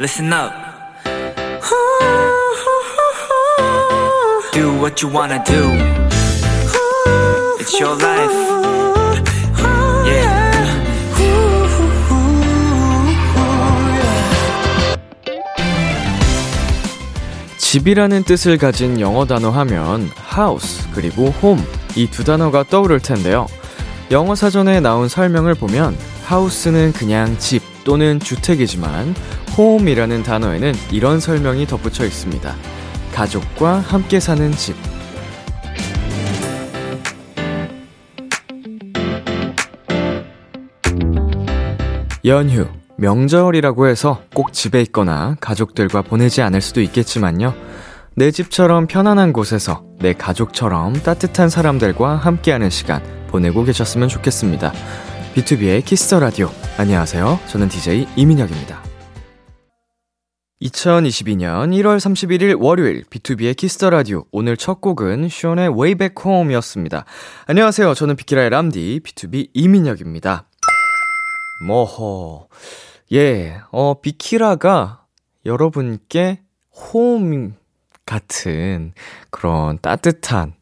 listen up. Do what you wanna do. It's your life. Yeah. 집이라는 뜻을 가진 영어 단어 하면 house 그리고 home 이 두 단어가 떠오를 텐데요. 영어 사전에 나온 설명을 보면 house는 그냥 집 또는 주택이지만 home이라는 단어에는 이런 설명이 덧붙여 있습니다. 가족과 함께 사는 집. 연휴, 명절이라고 해서 꼭 집에 있거나 가족들과 보내지 않을 수도 있겠지만요. 내 집처럼 편안한 곳에서 내 가족처럼 따뜻한 사람들과 함께하는 시간 보내고 계셨으면 좋겠습니다. BTOB의 키스 더 라디오. 안녕하세요. 저는 DJ 이민혁입니다. 2022년 1월 31일 월요일 BTOB의 키스 더 라디오. 오늘 첫 곡은 숀의 Way Back Home이었습니다. 안녕하세요. 저는 비키라의 람디 BTOB 이민혁입니다. 뭐허. 예, 어, 비키라가 여러분께 홈 같은 그런 따뜻한,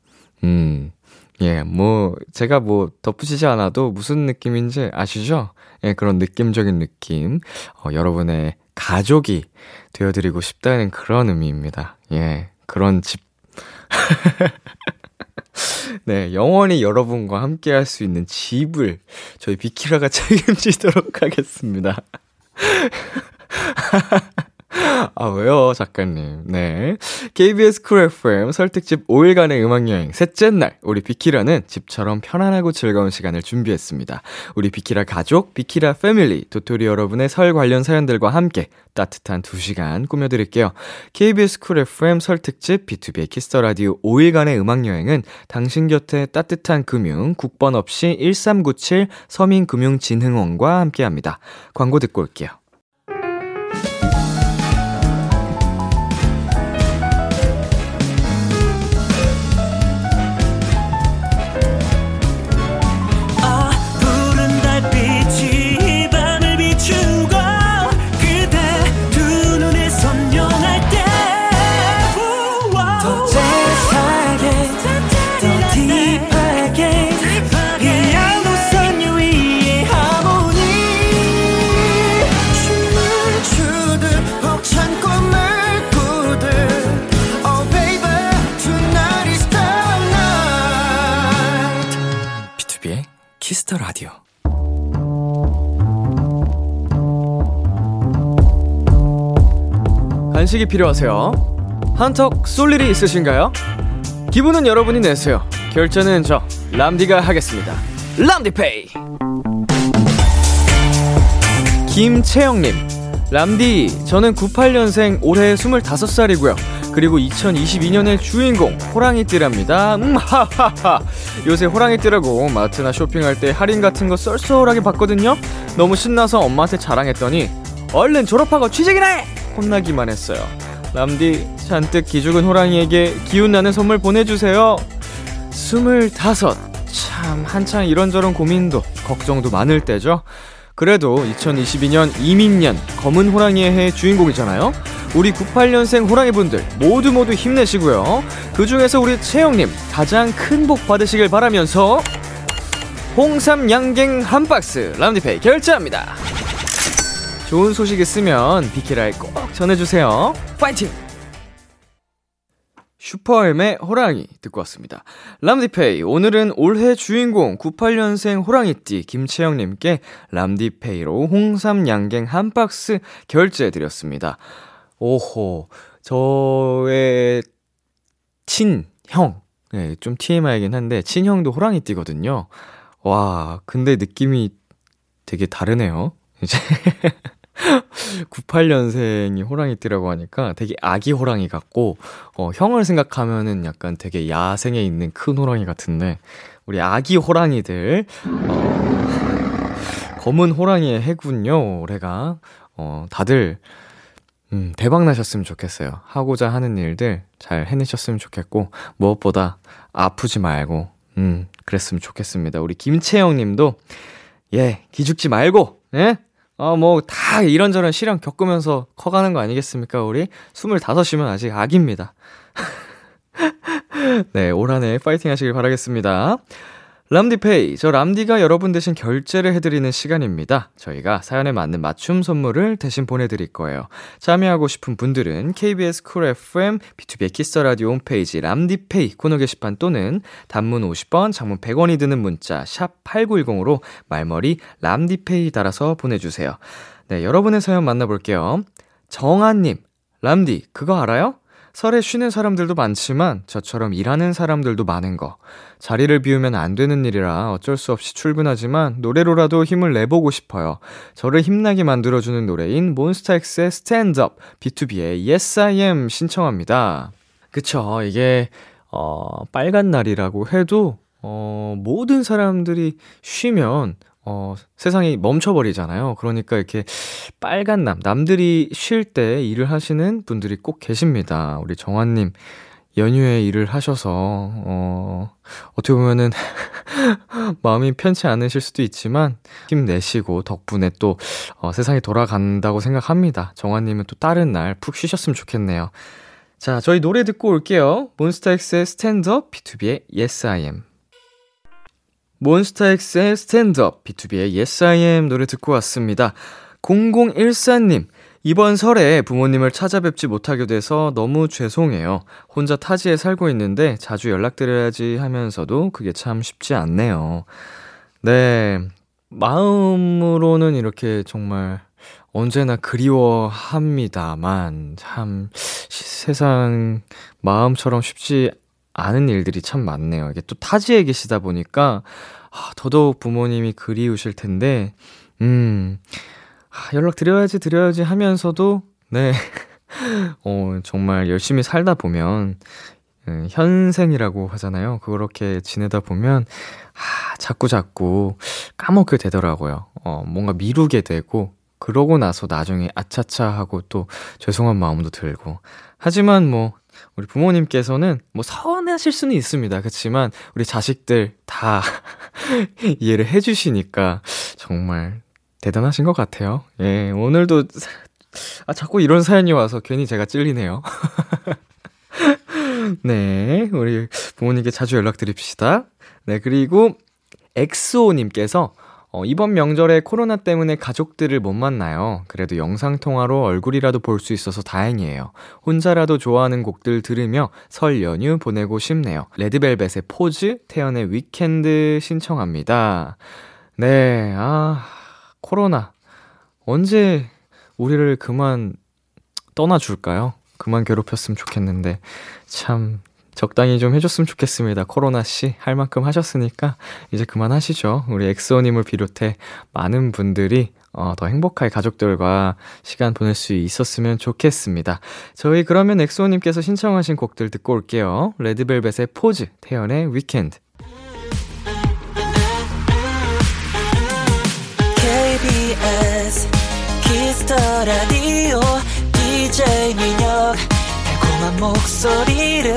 음, 예, 뭐, 제가 뭐 덧붙이지 않아도 무슨 느낌인지 아시죠? 예, 그런 느낌적인 느낌. 어, 여러분의 가족이 되어드리고 싶다는 그런 의미입니다. 예, 그런 집. 네, 영원히 여러분과 함께 할 수 있는 집을 저희 비키라가 책임지도록 하겠습니다. 아, 왜요, 작가님. 네. KBS 쿨 FM 설특집 5일간의 음악여행 셋째 날, 우리 비키라는 집처럼 편안하고 즐거운 시간을 준비했습니다. 우리 비키라 가족, 비키라 family, 도토리 여러분의 설 관련 사연들과 함께 따뜻한 2시간 꾸며드릴게요. KBS 쿨 FM 설특집 BTOB의 키스 더 라디오 5일간의 음악여행은 당신 곁에 따뜻한 금융, 국번 없이 1397 서민금융진흥원과 함께 합니다. 광고 듣고 올게요. 키스 더 라디오. 간식이 필요하세요? 한턱 쏠 일이 있으신가요? 기분은 여러분이 내세요. 결제는 저 람디가 하겠습니다. 람디페이. 김채영님, 람디, 저는 98년생 올해 25살이고요. 그리고 2022년의 주인공 호랑이띠랍니다. 음 하하하. 요새 호랑이띠라고 마트나 쇼핑할 때 할인 같은 거 쏠쏠하게 받거든요. 너무 신나서 엄마한테 자랑했더니 얼른 졸업하고 취직이나 해! 혼나기만 했어요. 람디 잔뜩 기죽은 호랑이에게 기운나는 선물 보내주세요. 스물다섯. 참 한창 이런저런 고민도 걱정도 많을 때죠. 그래도 2022년 이민년 검은 호랑이의 해 주인공이잖아요. 우리 98년생 호랑이분들 모두 모두 힘내시고요. 그 중에서 우리 채영님 가장 큰 복 받으시길 바라면서 홍삼 양갱 한 박스 람디페이 결제합니다. 좋은 소식 있으면 비키라에 꼭 전해주세요. 파이팅! 슈퍼엠의 호랑이 듣고 왔습니다. 람디페이 오늘은 올해 주인공 98년생 호랑이띠 김채영님께 람디페이로 홍삼 양갱 한 박스 결제해드렸습니다. 오호 저의 친형 네, 좀 TMI이긴 한데 친형도 호랑이띠거든요. 와 근데 느낌이 되게 다르네요. 이제 98년생이 호랑이띠라고 하니까 되게 아기 호랑이 같고, 어, 형을 생각하면은 약간 되게 야생에 있는 큰 호랑이 같은데, 우리 아기 호랑이들, 어, 검은 호랑이의 해군요, 올해가. 어, 다들, 음, 대박 나셨으면 좋겠어요. 하고자 하는 일들 잘 해내셨으면 좋겠고, 무엇보다 아프지 말고, 음, 그랬으면 좋겠습니다. 우리 김채영 님도, 예, 기죽지 말고, 예? 어, 뭐, 다 이런저런 시련 겪으면서 커가는 거 아니겠습니까, 우리? 25이면 아직 아기입니다. 네, 올 한 해 파이팅 하시길 바라겠습니다. 람디페이, 저 람디가 여러분 대신 결제를 해드리는 시간입니다. 저희가 사연에 맞는 맞춤 선물을 대신 보내드릴 거예요. 참여하고 싶은 분들은 KBS 쿨 FM, BTOB 키스 더 라디오 홈페이지 람디페이 코너 게시판 또는 단문 50원, 장문 100원이 드는 문자 샵 8910으로 말머리 람디페이 달아서 보내주세요. 네, 여러분의 사연 만나볼게요. 정한님, 람디, 그거 알아요? 설에 쉬는 사람들도 많지만 저처럼 일하는 사람들도 많은 거. 자리를 비우면 안 되는 일이라 어쩔 수 없이 출근하지만 노래로라도 힘을 내보고 싶어요. 저를 힘나게 만들어주는 노래인 몬스타엑스의 스탠드업, B2B의 Yes I Am 신청합니다. 그쵸. 이게, 어, 빨간 날이라고 해도, 어, 모든 사람들이 쉬면 어, 세상이 멈춰버리잖아요. 그러니까 이렇게 빨간 남, 남들이 쉴 때 일을 하시는 분들이 꼭 계십니다. 우리 정환님, 연휴에 일을 하셔서, 어, 어떻게 보면은, 마음이 편치 않으실 수도 있지만, 힘내시고, 덕분에 또, 어, 세상이 돌아간다고 생각합니다. 정환님은 또 다른 날 푹 쉬셨으면 좋겠네요. 자, 저희 노래 듣고 올게요. 몬스타엑스의 스탠드업, B2B의 Yes I Am. 몬스타엑스의 스탠드업, B2B의 Yes I Am 노래 듣고 왔습니다. 0014님, 이번 설에 부모님을 찾아뵙지 못하게 돼서 너무 죄송해요. 혼자 타지에 살고 있는데 자주 연락드려야지 하면서도 그게 참 쉽지 않네요. 네. 마음으로는 이렇게 정말 언제나 그리워합니다만, 참, 세상 마음처럼 쉽지 아는 일들이 참 많네요. 이게 또 타지에 계시다 보니까, 아, 더더욱 부모님이 그리우실 텐데, 음, 아, 연락 드려야지, 드려야지 하면서도, 네. 어, 정말 열심히 살다 보면, 음, 현생이라고 하잖아요. 그렇게 지내다 보면, 아, 자꾸 자꾸 까먹게 되더라고요. 어, 뭔가 미루게 되고, 그러고 나서 나중에 아차차 하고 또 죄송한 마음도 들고. 하지만 뭐, 우리 부모님께서는 뭐 서운하실 수는 있습니다. 그렇지만 우리 자식들 다 이해를 해주시니까 정말 대단하신 것 같아요. 예, 오늘도 아 자꾸 이런 사연이 와서 괜히 제가 찔리네요. 네, 우리 부모님께 자주 연락드립시다. 네, 그리고 엑소님께서 어, 이번 명절에 코로나 때문에 가족들을 못 만나요. 그래도 영상통화로 얼굴이라도 볼 수 있어서 다행이에요. 혼자라도 좋아하는 곡들 들으며 설 연휴 보내고 싶네요. 레드벨벳의 포즈, 태연의 위켄드 신청합니다. 네, 아, 코로나. 언제 우리를 그만 떠나줄까요? 그만 괴롭혔으면 좋겠는데. 참, 적당히 좀 해줬으면 좋겠습니다. 코로나 씨, 할 만큼 하셨으니까, 이제 그만하시죠. 우리 엑소님을 비롯해 많은 분들이 어, 더 행복하게 가족들과 시간 보낼 수 있었으면 좋겠습니다. 저희 그러면 엑소님께서 신청하신 곡들 듣고 올게요. 레드벨벳의 포즈, 태연의 위켄드. KBS 키스터 라디오 DJ 민혁 달콤한 목소리를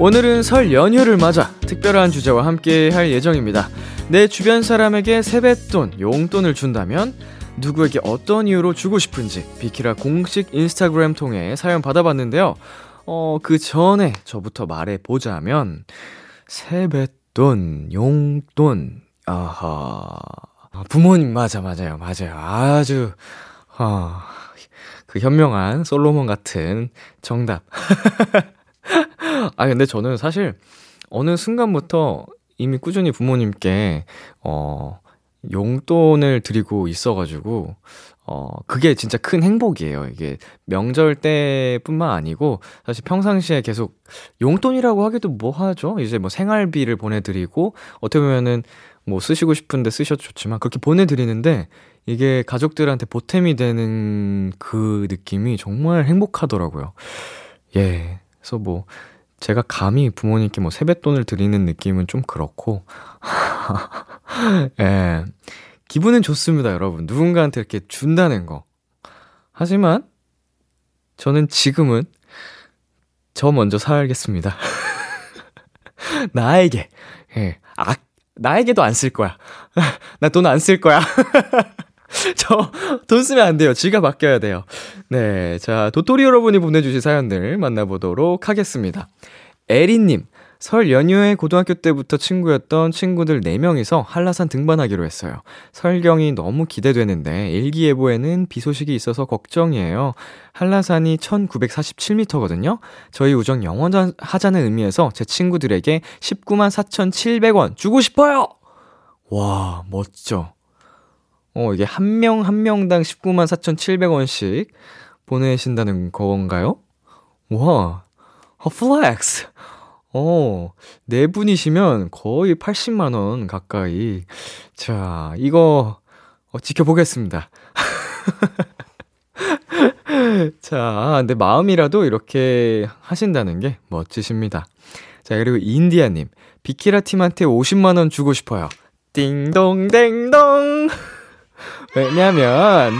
오늘은 설 연휴를 맞아 특별한 주제와 함께 할 예정입니다. 내 주변 사람에게 세뱃돈, 용돈을 준다면 누구에게 어떤 이유로 주고 싶은지 비키라 공식 인스타그램 통해 사연 받아봤는데요. 어, 그 전에 저부터 말해보자면 세뱃돈, 용돈, 아하. 아, 부모님, 맞아, 맞아요, 맞아요. 아주, 아, 그 현명한 솔로몬 같은 정답. 아, 근데 저는 사실 어느 순간부터 이미 꾸준히 부모님께, 어, 용돈을 드리고 있어가지고, 어, 그게 진짜 큰 행복이에요. 이게 명절 때뿐만 아니고, 사실 평상시에 계속 용돈이라고 하기도 뭐 하죠? 이제 뭐 생활비를 보내드리고, 어떻게 보면은 뭐 쓰시고 싶은데 쓰셔도 좋지만, 그렇게 보내드리는데, 이게 가족들한테 보탬이 되는 그 느낌이 정말 행복하더라고요. 예. 그래서 뭐, 제가 감히 부모님께 뭐 세뱃돈을 드리는 느낌은 좀 그렇고, 예. 기분은 좋습니다, 여러분. 누군가한테 이렇게 준다는 거. 하지만, 저는 지금은 저 먼저 살겠습니다. 나에게, 예. 아, 나에게도 안 쓸 거야. 나 돈 안 쓸 거야. 저, 돈 쓰면 안 돼요. 지가 바뀌어야 돼요. 네. 자, 도토리 여러분이 보내주신 사연들 만나보도록 하겠습니다. 에리님, 설 연휴에 고등학교 때부터 친구였던 친구들 4명이서 한라산 등반하기로 했어요. 설경이 너무 기대되는데 일기예보에는 비 소식이 있어서 걱정이에요. 한라산이 1947m거든요. 저희 우정 영원하자는 의미에서 제 친구들에게 19만 4,700원 주고 싶어요! 와, 멋져. 어, 이게 한 명 한 명당 19만 4,700원씩 보내신다는 건가요? 와, 어, flex! 어, 네 분이시면 거의 80만원 가까이. 자, 이거, 어, 지켜보겠습니다. 자, 근데 마음이라도 이렇게 하신다는 게 멋지십니다. 자, 그리고 인디아님, 비키라 팀한테 50만원 주고 싶어요. 띵동댕동! 왜냐면,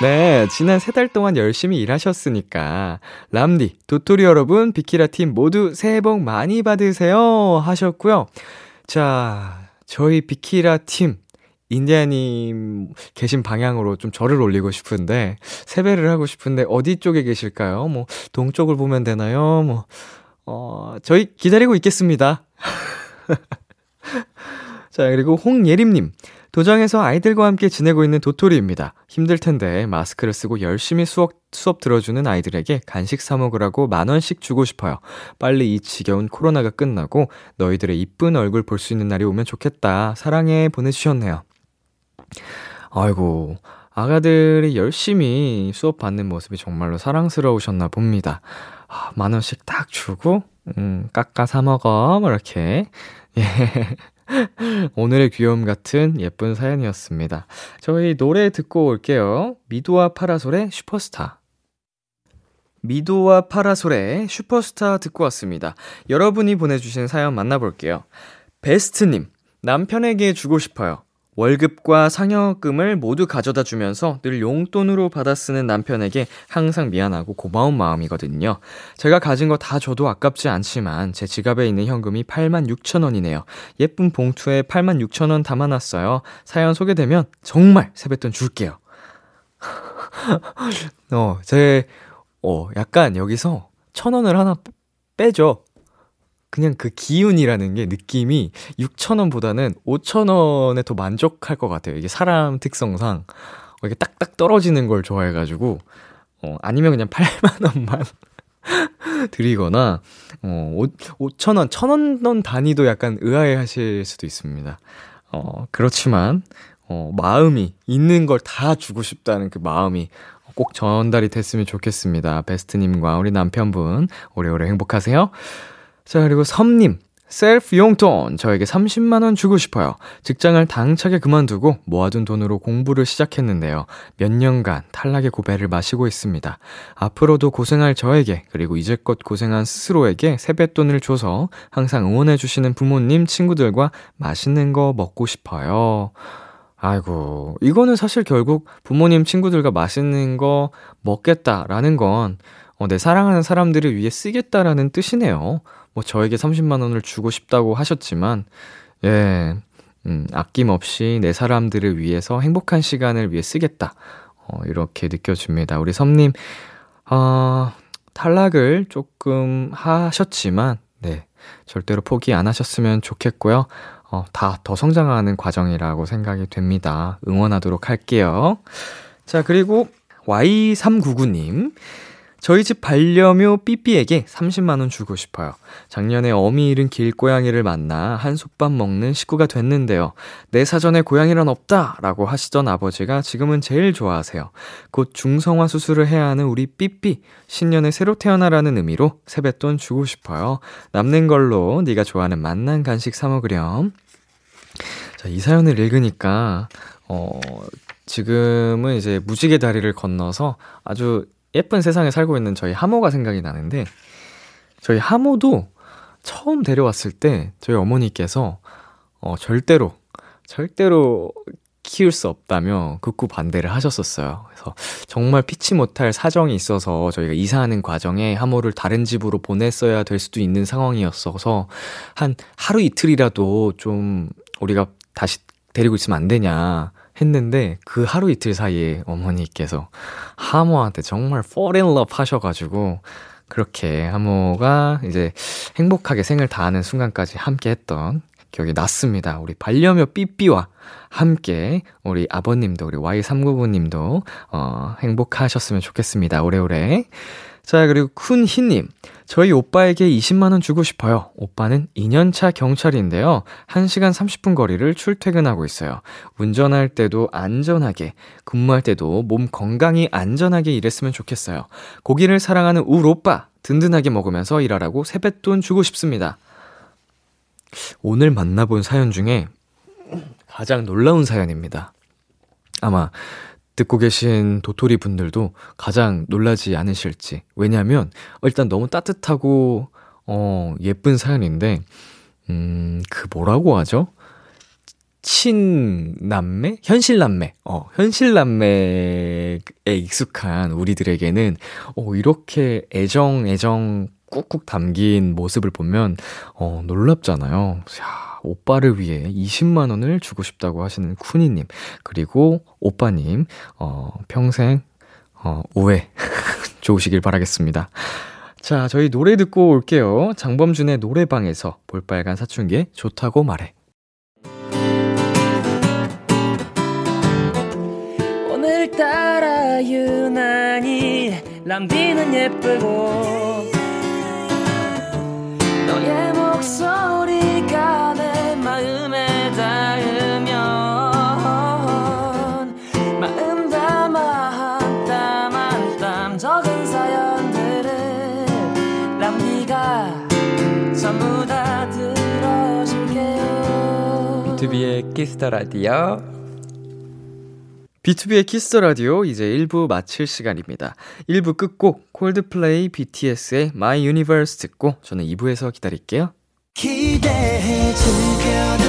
네, 지난 세 달 동안 열심히 일하셨으니까, 람디, 도토리 여러분, 비키라 팀 모두 새해 복 많이 받으세요. 하셨고요. 자, 저희 비키라 팀, 인디아님 계신 방향으로 좀 절을 올리고 싶은데, 세배를 하고 싶은데, 어디 쪽에 계실까요? 뭐, 동쪽을 보면 되나요? 뭐, 어, 저희 기다리고 있겠습니다. 자, 그리고 홍예림님. 도장에서 아이들과 함께 지내고 있는 도토리입니다. 힘들 텐데 마스크를 쓰고 열심히 수업, 수업 들어주는 아이들에게 간식 사 먹으라고 만 원씩 주고 싶어요. 빨리 이 지겨운 코로나가 끝나고 너희들의 이쁜 얼굴 볼 수 있는 날이 오면 좋겠다. 사랑해 보내주셨네요. 아이고, 아가들이 열심히 수업 받는 모습이 정말로 사랑스러우셨나 봅니다. 아, 만 원씩 딱 주고, 음, 깎아 사 먹어. 뭐 이렇게. 예. 오늘의 귀여움 같은 예쁜 사연이었습니다. 저희 노래 듣고 올게요. 미도와 파라솔의 슈퍼스타. 미도와 파라솔의 슈퍼스타 듣고 왔습니다. 여러분이 보내주신 사연 만나볼게요. 베스트님, 남편에게 주고 싶어요. 월급과 상여금을 모두 가져다 주면서 늘 용돈으로 받아 쓰는 남편에게 항상 미안하고 고마운 마음이거든요. 제가 가진 거 다 줘도 아깝지 않지만 제 지갑에 있는 현금이 8만 6천 원이네요. 예쁜 봉투에 8만 6천 원 담아놨어요. 사연 소개되면 정말 세뱃돈 줄게요. 어, 제, 어, 약간 여기서 천 원을 하나 빼죠. 그냥 그 기운이라는 게 느낌이 6,000원보다는 5,000원에 더 만족할 것 같아요. 이게 사람 특성상 어, 이게 딱딱 떨어지는 걸 좋아해가지고, 어, 아니면 그냥 8만원만 드리거나, 어, 5, 5,000원, 1,000원 단위도 약간 의아해 하실 수도 있습니다. 어, 그렇지만, 어, 마음이, 있는 걸 다 주고 싶다는 그 마음이 꼭 전달이 됐으면 좋겠습니다. 베스트님과 우리 남편분, 오래오래 행복하세요. 자, 그리고 섬님. 셀프 용돈 저에게 30만 원 주고 싶어요. 직장을 당차게 그만두고 모아둔 돈으로 공부를 시작했는데요. 몇 년간 탈락의 고배를 마시고 있습니다. 앞으로도 고생할 저에게 그리고 이제껏 고생한 스스로에게 세뱃돈을 줘서 항상 응원해 주시는 부모님, 친구들과 맛있는 거 먹고 싶어요. 아이고, 이거는 사실 결국 부모님, 친구들과 맛있는 거 먹겠다라는 건 어, 내 사랑하는 사람들을 위해 쓰겠다라는 뜻이네요. 뭐 저에게 30만 원을 주고 싶다고 하셨지만 예. 음, 아낌없이 내 사람들을 위해서 행복한 시간을 위해 쓰겠다. 어, 이렇게 느껴집니다. 우리 섬님, 어, 탈락을 조금 하셨지만, 네. 절대로 포기 안 하셨으면 좋겠고요. 어, 다 더 성장하는 과정이라고 생각이 됩니다. 응원하도록 할게요. 자, 그리고 Y399님. 저희 집 반려묘 삐삐에게 30만원 주고 싶어요. 작년에 어미 잃은 길고양이를 만나 한솥밥 먹는 식구가 됐는데요. 내 사전에 고양이란 없다! 라고 하시던 아버지가 지금은 제일 좋아하세요. 곧 중성화 수술을 해야 하는 우리 삐삐. 신년에 새로 태어나라는 의미로 세뱃돈 주고 싶어요. 남는 걸로 네가 좋아하는 맛난 간식 사먹으렴. 자, 이 사연을 읽으니까, 어, 지금은 이제 무지개 다리를 건너서 아주 예쁜 세상에 살고 있는 저희 하모가 생각이 나는데, 저희 하모도 처음 데려왔을 때 저희 어머니께서 어, 절대로, 절대로 키울 수 없다며 극구 반대를 하셨었어요. 그래서 정말 피치 못할 사정이 있어서 저희가 이사하는 과정에 하모를 다른 집으로 보냈어야 될 수도 있는 상황이었어서 한 하루 이틀이라도 좀 우리가 다시 데리고 있으면 안 되냐 했는데 그 하루 이틀 사이에 어머니께서 하모한테 정말 fall in love 하셔가지고 그렇게 하모가 이제 행복하게 생을 다하는 순간까지 함께 했던 기억이 났습니다. 우리 반려묘 삐삐와 함께 우리 아버님도 우리 Y399님도 어, 행복하셨으면 좋겠습니다. 오래오래. 자, 그리고 쿤희님. 저희 오빠에게 20만원 주고 싶어요. 오빠는 2년차 경찰인데요. 1시간 30분 거리를 출퇴근하고 있어요. 운전할 때도 안전하게, 근무할 때도 몸 건강히 안전하게 일했으면 좋겠어요. 고기를 사랑하는 울 오빠, 든든하게 먹으면서 일하라고 세뱃돈 주고 싶습니다. 오늘 만나본 사연 중에 가장 놀라운 사연입니다. 아마 듣고 계신 도토리 분들도 가장 놀라지 않으실지. 왜냐면, 일단 너무 따뜻하고, 어, 예쁜 사연인데, 음, 그 뭐라고 하죠? 친남매? 현실남매. 어, 현실남매에 익숙한 우리들에게는, 어, 이렇게 애정, 애정 꾹꾹 담긴 모습을 보면, 어, 놀랍잖아요. 야, 오빠를 위해 20만 원을 주고 싶다고 하시는 쿠니님. 그리고 오빠님, 어, 평생, 어, 우애 좋으시길 바라겠습니다. 자, 저희 노래 듣고 올게요. 장범준의 노래방에서 볼빨간 사춘기에 좋다고 말해. 오늘따라 유난히 람디는 예쁘고 너의 목소리 키스터 라디오. B2B의 키스터 라디오 이제 1부 마칠 시간입니다. 1부 끝곡 Coldplay BTS의 My Universe 듣고 저는 2부에서 기다릴게요. 기대해 즐겨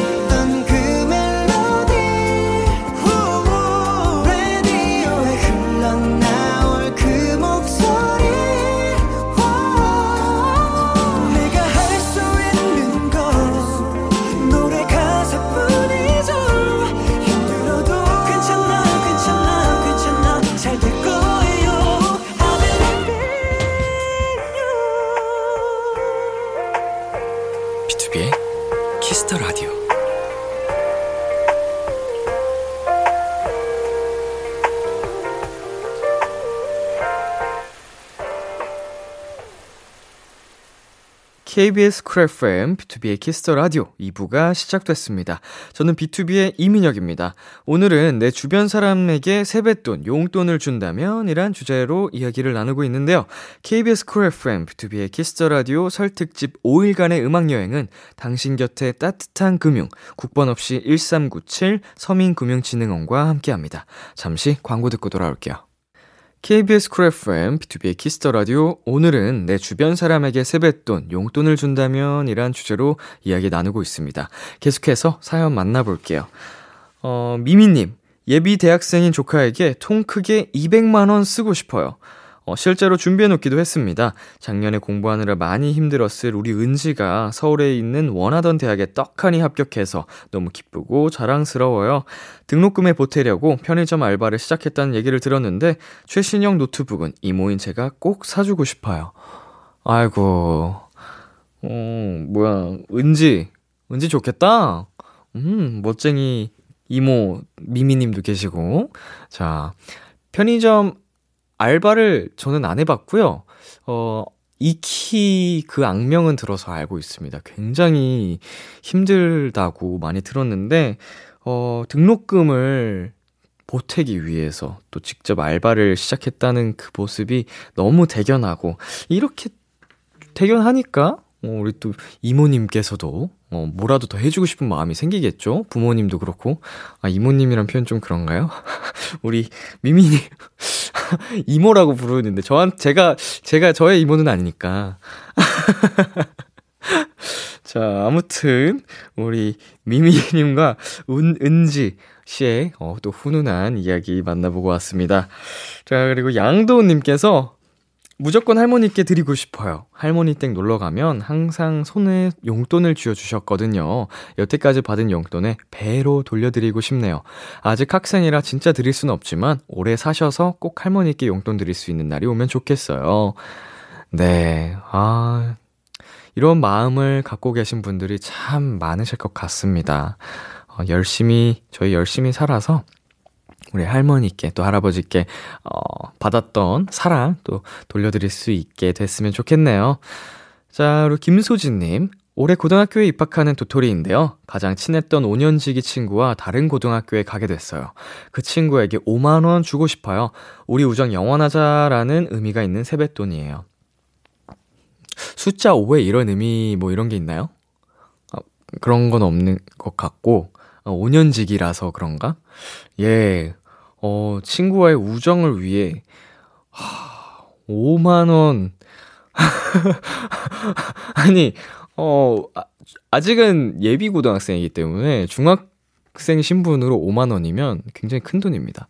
KBS 쿨 FM, B2B의 키스터 라디오 2부가 시작됐습니다. 저는 BTOB의 이민혁입니다. 오늘은 내 주변 사람에게 세뱃돈, 용돈을 준다면? 이란 주제로 이야기를 나누고 있는데요. KBS 쿨 FM, B2B의 키스터 라디오 설 특집 5일간의 음악여행은 당신 곁에 따뜻한 금융, 국번 없이 1397 서민금융진흥원과 함께합니다. 잠시 광고 듣고 돌아올게요. KBS 쿨 FM, B2B의 키스터 라디오. 오늘은 내 주변 사람에게 세뱃돈, 용돈을 준다면? 이란 주제로 이야기 나누고 있습니다. 계속해서 사연 만나볼게요. 어, 미미님. 예비 대학생인 조카에게 통 크게 200만원 쓰고 싶어요. 어, 실제로 준비해 놓기도 했습니다. 작년에 공부하느라 많이 힘들었을 우리 은지가 서울에 있는 원하던 대학에 떡하니 합격해서 너무 기쁘고 자랑스러워요. 등록금에 보태려고 편의점 알바를 시작했다는 얘기를 들었는데 최신형 노트북은 이모인 제가 꼭 사주고 싶어요. 아이고, 어, 뭐야, 은지, 은지 좋겠다. 음, 멋쟁이 이모 미미님도 계시고. 자, 편의점 알바를 저는 안 해봤고요. 어, 익히 그 악명은 들어서 알고 있습니다. 굉장히 힘들다고 많이 들었는데, 어, 등록금을 보태기 위해서 또 직접 알바를 시작했다는 그 모습이 너무 대견하고, 이렇게 대견하니까, 어, 우리 또 이모님께서도 어, 뭐라도 더 해주고 싶은 마음이 생기겠죠? 부모님도 그렇고. 아, 이모님이란 표현 좀 그런가요? 우리 미미님, 이모라고 부르는데, 저한, 제가, 제가 저의 이모는 아니니까. 자, 아무튼, 우리 미미 님과 은, 은지 씨의 어, 또 훈훈한 이야기 만나보고 왔습니다. 자, 그리고 양도님께서 무조건 할머니께 드리고 싶어요. 할머니 댁 놀러 가면 항상 손에 용돈을 쥐어 주셨거든요. 여태까지 받은 용돈에 배로 돌려드리고 싶네요. 아직 학생이라 진짜 드릴 수는 없지만 오래 사셔서 꼭 할머니께 용돈 드릴 수 있는 날이 오면 좋겠어요. 네. 아, 이런 마음을 갖고 계신 분들이 참 많으실 것 같습니다. 어, 열심히, 저희 열심히 살아서 우리 할머니께 또 할아버지께 어, 받았던 사랑 또 돌려드릴 수 있게 됐으면 좋겠네요. 자, 그리고 김소진님. 올해 고등학교에 입학하는 도토리인데요. 가장 친했던 5년지기 친구와 다른 고등학교에 가게 됐어요. 그 친구에게 5만원 주고 싶어요. 우리 우정 영원하자라는 의미가 있는 세뱃돈이에요. 숫자 5에 이런 의미 뭐 이런 게 있나요? 어, 그런 건 없는 것 같고, 어, 5년지기라서 그런가? 예, 어, 친구와의 우정을 위해, 하, 5만원. 아니, 어, 아, 아직은 예비 고등학생이기 때문에 중학생 신분으로 5만원이면 굉장히 큰 돈입니다.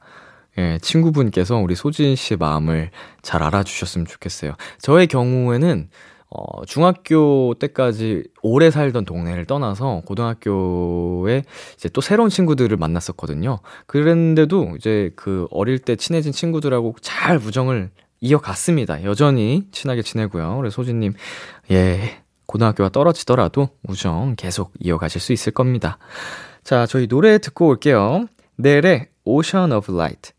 예, 친구분께서 우리 소진 씨의 마음을 잘 알아주셨으면 좋겠어요. 저의 경우에는 어, 중학교 때까지 오래 살던 동네를 떠나서 고등학교에 이제 또 새로운 친구들을 만났었거든요. 그랬는데도 이제 그 어릴 때 친해진 친구들하고 잘 우정을 이어갔습니다. 여전히 친하게 지내고요. 그래서 소진님, 예, 고등학교가 떨어지더라도 우정 계속 이어가실 수 있을 겁니다. 자, 저희 노래 듣고 올게요. 넬의 Ocean of Light.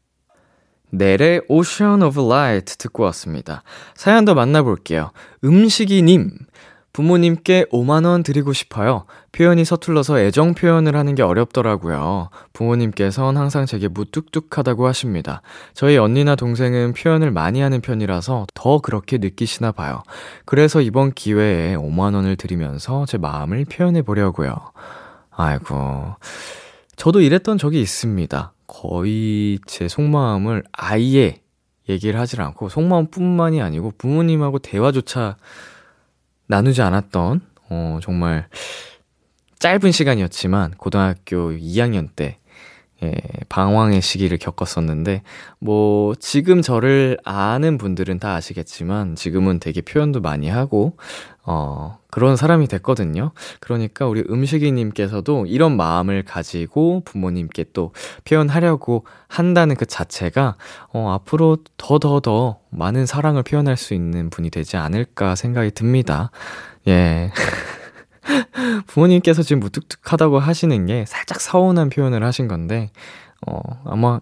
넬의 Ocean of Light 듣고 왔습니다. 사연 더 만나볼게요. 음식이님. 부모님께 5만원 드리고 싶어요. 표현이 서툴러서 애정 표현을 하는 게 어렵더라고요. 부모님께선 항상 제게 무뚝뚝하다고 하십니다. 저희 언니나 동생은 표현을 많이 하는 편이라서 더 그렇게 느끼시나 봐요. 그래서 이번 기회에 5만원을 드리면서 제 마음을 표현해 보려고요. 아이고. 저도 이랬던 적이 있습니다. 거의 제 속마음을 아예 얘기를 하질 않고 속마음뿐만이 아니고 부모님하고 대화조차 나누지 않았던 어 정말 짧은 시간이었지만 고등학교 2학년 때 예, 방황의 시기를 겪었었는데, 뭐, 지금 저를 아는 분들은 다 아시겠지만, 지금은 되게 표현도 많이 하고, 어, 그런 사람이 됐거든요. 그러니까 우리 음식이님께서도 이런 마음을 가지고 부모님께 또 표현하려고 한다는 그 자체가, 어, 앞으로 더더 더 많은 사랑을 표현할 수 있는 분이 되지 않을까 생각이 듭니다. 예. 부모님께서 지금 무뚝뚝하다고 하시는 게 살짝 서운한 표현을 하신 건데, 어, 아마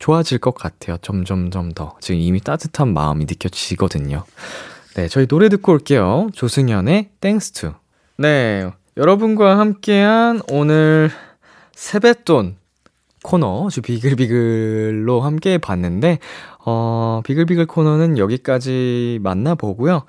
좋아질 것 같아요. 점점점 더. 지금 이미 따뜻한 마음이 느껴지거든요. 네, 저희 노래 듣고 올게요. 조승연의 Thanks to. 네, 여러분과 함께한 오늘 세뱃돈 코너, 주 비글비글로 함께 봤는데, 어, 비글비글 코너는 여기까지 만나보고요.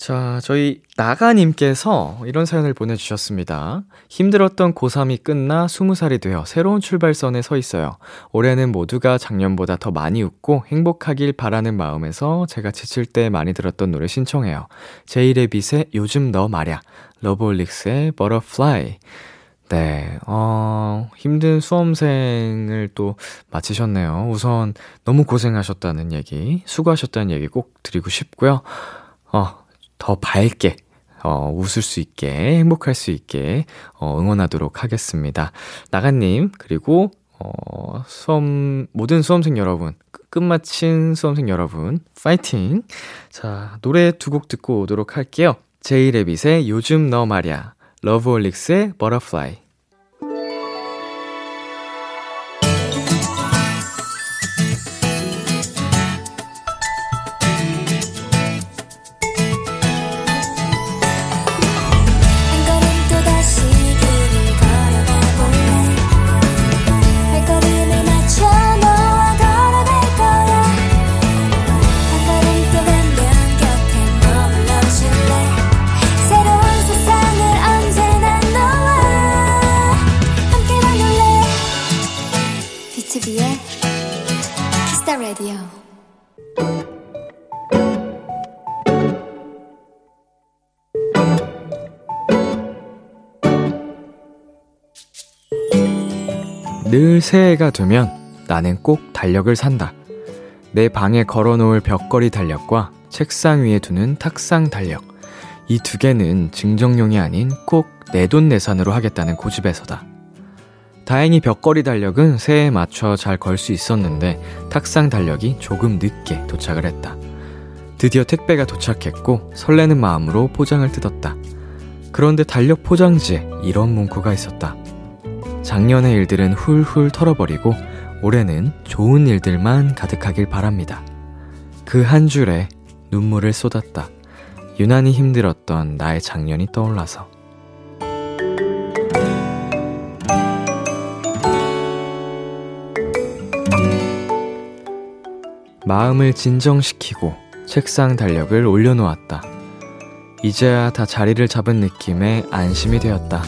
자, 저희 나가님께서 이런 사연을 보내주셨습니다. 힘들었던 고3이 끝나 20살이 되어 새로운 출발선에 서 있어요. 올해는 모두가 작년보다 더 많이 웃고 행복하길 바라는 마음에서 제가 지칠 때 많이 들었던 노래 신청해요. J Rabbit의 요즘 너 말야, 러브홀릭스의 Butterfly. 네, 어, 힘든 수험생을 또 마치셨네요. 우선 너무 고생하셨다는 얘기, 수고하셨다는 얘기 꼭 드리고 싶고요. 어, 더 밝게 어, 웃을 수 있게, 행복할 수 있게, 어, 응원하도록 하겠습니다. 나가님, 그리고, 어, 수험, 모든 수험생 여러분, 끝마친 수험생 여러분, 파이팅! 자, 노래 두 곡 듣고 오도록 할게요. J Rabbit의 요즘 너 말야, 러브홀릭스의 Butterfly. BTOB의 키스타 라디오. 늘 새해가 되면 나는 꼭 달력을 산다. 내 방에 걸어놓을 벽걸이 달력과 책상 위에 두는 탁상 달력. 이 두 개는 증정용이 아닌 꼭 내돈내산으로 하겠다는 고집에서다. 다행히 벽걸이 달력은 새해에 맞춰 잘 걸 수 있었는데 탁상 달력이 조금 늦게 도착을 했다. 드디어 택배가 도착했고 설레는 마음으로 포장을 뜯었다. 그런데 달력 포장지에 이런 문구가 있었다. 작년의 일들은 훌훌 털어버리고 올해는 좋은 일들만 가득하길 바랍니다. 그 한 줄에 눈물을 쏟았다. 유난히 힘들었던 나의 작년이 떠올라서. 마음을 진정시키고 책상 달력을 올려놓았다. 이제야 다 자리를 잡은 느낌에 안심이 되었다.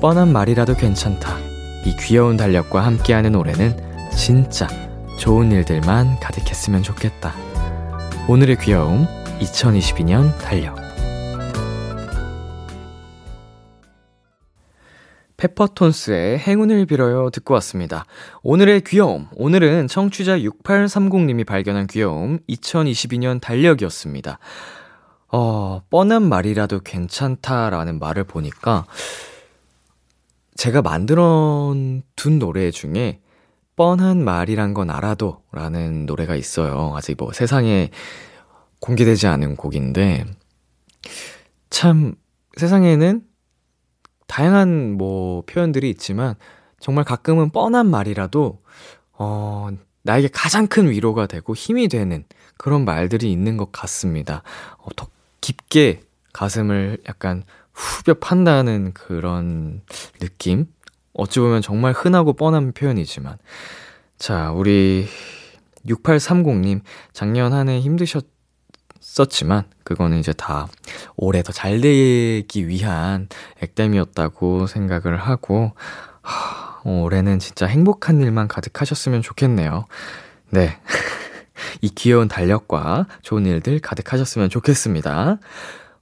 뻔한 말이라도 괜찮다. 이 귀여운 달력과 함께하는 올해는 진짜 좋은 일들만 가득했으면 좋겠다. 오늘의 귀여움 2022년 달력. 페퍼톤스의 행운을 빌어요 듣고 왔습니다. 오늘의 귀여움. 오늘은 청취자 6830님이 발견한 귀여움 2022년 달력이었습니다. 어, 뻔한 말이라도 괜찮다라는 말을 보니까 제가 만들어 둔 노래 중에 뻔한 말이란 건 알아도 라는 노래가 있어요. 아직 뭐 세상에 공개되지 않은 곡인데, 참 세상에는 다양한 뭐 표현들이 있지만 정말 가끔은 뻔한 말이라도, 어, 나에게 가장 큰 위로가 되고 힘이 되는 그런 말들이 있는 것 같습니다. 어, 더 깊게 가슴을 약간 후벼 판다는 그런 느낌? 어찌 보면 정말 흔하고 뻔한 표현이지만. 자, 우리 6830님, 작년 한 해 힘드셨 었지만, 그거는 이제 다 올해 더 잘 되기 위한 액땜이었다고 생각을 하고, 하, 올해는 진짜 행복한 일만 가득하셨으면 좋겠네요. 네. 이 귀여운 달력과 좋은 일들 가득하셨으면 좋겠습니다.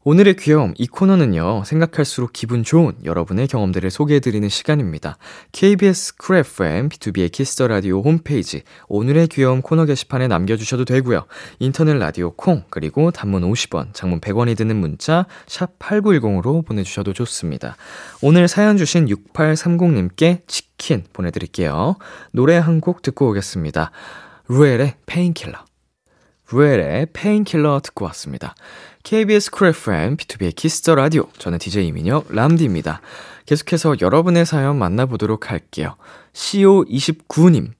오늘의 귀여움, 이 코너는요, 생각할수록 기분 좋은 여러분의 경험들을 소개해드리는 시간입니다. KBS 쿨 FM, B2B의 키스터 라디오 홈페이지, 오늘의 귀여움 코너 게시판에 남겨주셔도 되고요. 인터넷 라디오 콩, 그리고 단문 50원, 장문 100원이 드는 문자, 샵 8910으로 보내주셔도 좋습니다. 오늘 사연 주신 6830님께 치킨 보내드릴게요. 노래 한 곡 듣고 오겠습니다. Ruel의 Painkiller. Ruel의 Painkiller 듣고 왔습니다. KBS 쿨 FM, B2B의 키스터 라디오. 저는 DJ 이민혁, 람디입니다. 계속해서 여러분의 사연 만나보도록 할게요. CO29님.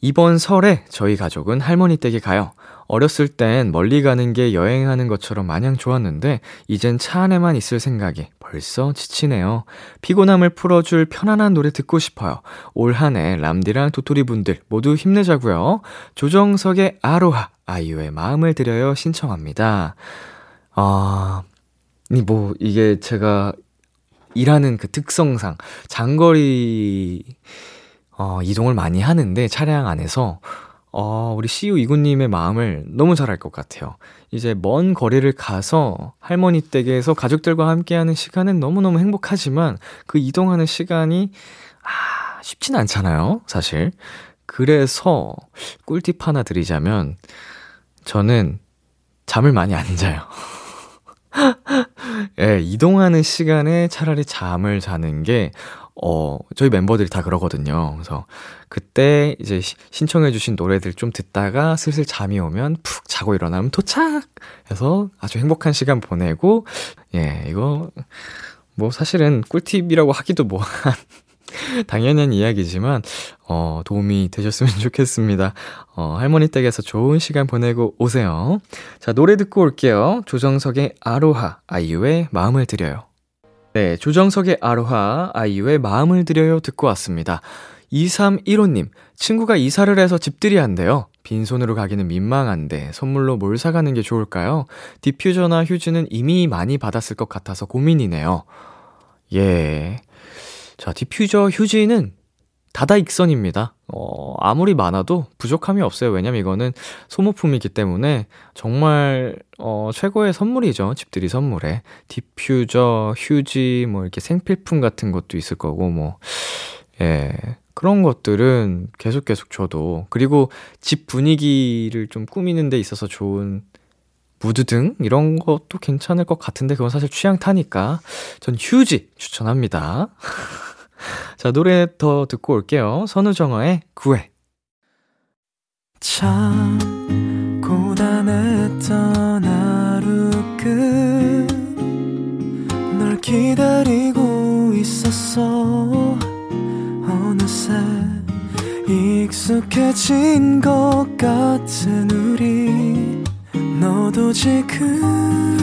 이번 설에 저희 가족은 할머니 댁에 가요. 어렸을 땐 멀리 가는 게 여행하는 것처럼 마냥 좋았는데, 이젠 차 안에만 있을 생각이 벌써 지치네요. 피곤함을 풀어줄 편안한 노래 듣고 싶어요. 올 한 해 람디랑 도토리 분들 모두 힘내자고요. 조정석의 아로하, 아이유의 마음을 드려요 신청합니다. 아, 이 뭐, 이게 제가 일하는 그 특성상 장거리, 어, 이동을 많이 하는데 차량 안에서, 어, 우리 CU 이구님의 마음을 너무 잘 알 것 같아요. 이제 먼 거리를 가서 할머니 댁에서 가족들과 함께하는 시간은 너무너무 행복하지만 그 이동하는 시간이, 아, 쉽진 않잖아요, 사실. 그래서 꿀팁 하나 드리자면, 저는 잠을 많이 안 자요. 예, 이동하는 시간에 차라리 잠을 자는 게, 어, 저희 멤버들이 다 그러거든요. 그래서 그때 이제 시, 신청해주신 노래들 좀 듣다가 슬슬 잠이 오면 푹 자고 일어나면 도착! 해서 아주 행복한 시간 보내고, 예, 이거, 뭐 사실은 꿀팁이라고 하기도 뭐한, 당연한 이야기지만, 어, 도움이 되셨으면 좋겠습니다. 어, 할머니 댁에서 좋은 시간 보내고 오세요. 자, 노래 듣고 올게요. 조정석의 아로하, 아이유의 마음을 드려요. 네, 조정석의 아로하, 아이유의 마음을 드려요 듣고 왔습니다. 2315님, 친구가 이사를 해서 집들이 한대요. 빈손으로 가기는 민망한데 선물로 뭘 사가는 게 좋을까요? 디퓨저나 휴지는 이미 많이 받았을 것 같아서 고민이네요. 예. 자, 디퓨저 휴지는 다다익선입니다. 어, 아무리 많아도 부족함이 없어요. 왜냐면 이거는 소모품이기 때문에 정말, 어, 최고의 선물이죠. 집들이 선물에. 디퓨저, 휴지, 뭐 이렇게 생필품 같은 것도 있을 거고, 뭐, 예. 그런 것들은 계속 계속 줘도. 그리고 집 분위기를 좀 꾸미는 데 있어서 좋은 무드 등 이런 것도 괜찮을 것 같은데 그건 사실 취향 타니까 전 휴지 추천합니다. 자, 노래 더 듣고 올게요. 선우정아의 구해. 참 고단했던 하루 끝널 기다리고 있었어 어느새 익숙해진 것 같은 우리 너도 지금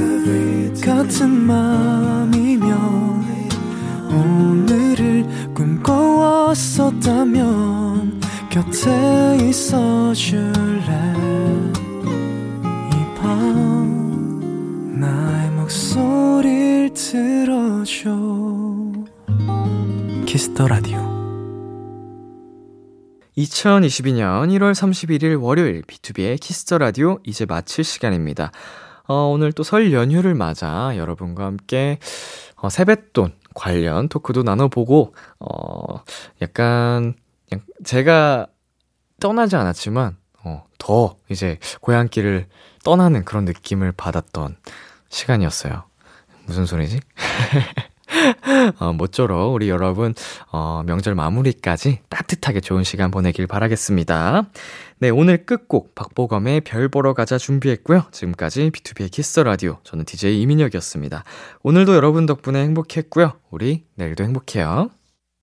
같은 맘이면 오늘을 꿈꿔왔었다면 곁에 있어 줄래? 이 밤 나의 목소리를 들어줘. Kiss the Radio. 2022년 1월 31일 월요일 B2B의 키스터 라디오 이제 마칠 시간입니다. 어, 오늘 또 설 연휴를 맞아 여러분과 함께 어, 세뱃돈 관련 토크도 나눠보고 어, 약간 제가 떠나지 않았지만 어, 더 이제 고향길을 떠나는 그런 느낌을 받았던 시간이었어요. 무슨 소리지? 어, 모쪼록 우리 여러분, 어, 명절 마무리까지 따뜻하게 좋은 시간 보내길 바라겠습니다. 네, 오늘 끝곡 박보검의 별 보러 가자 준비했고요. 지금까지 B2B의 키스 라디오. 저는 DJ 이민혁이었습니다. 오늘도 여러분 덕분에 행복했고요. 우리 내일도 행복해요.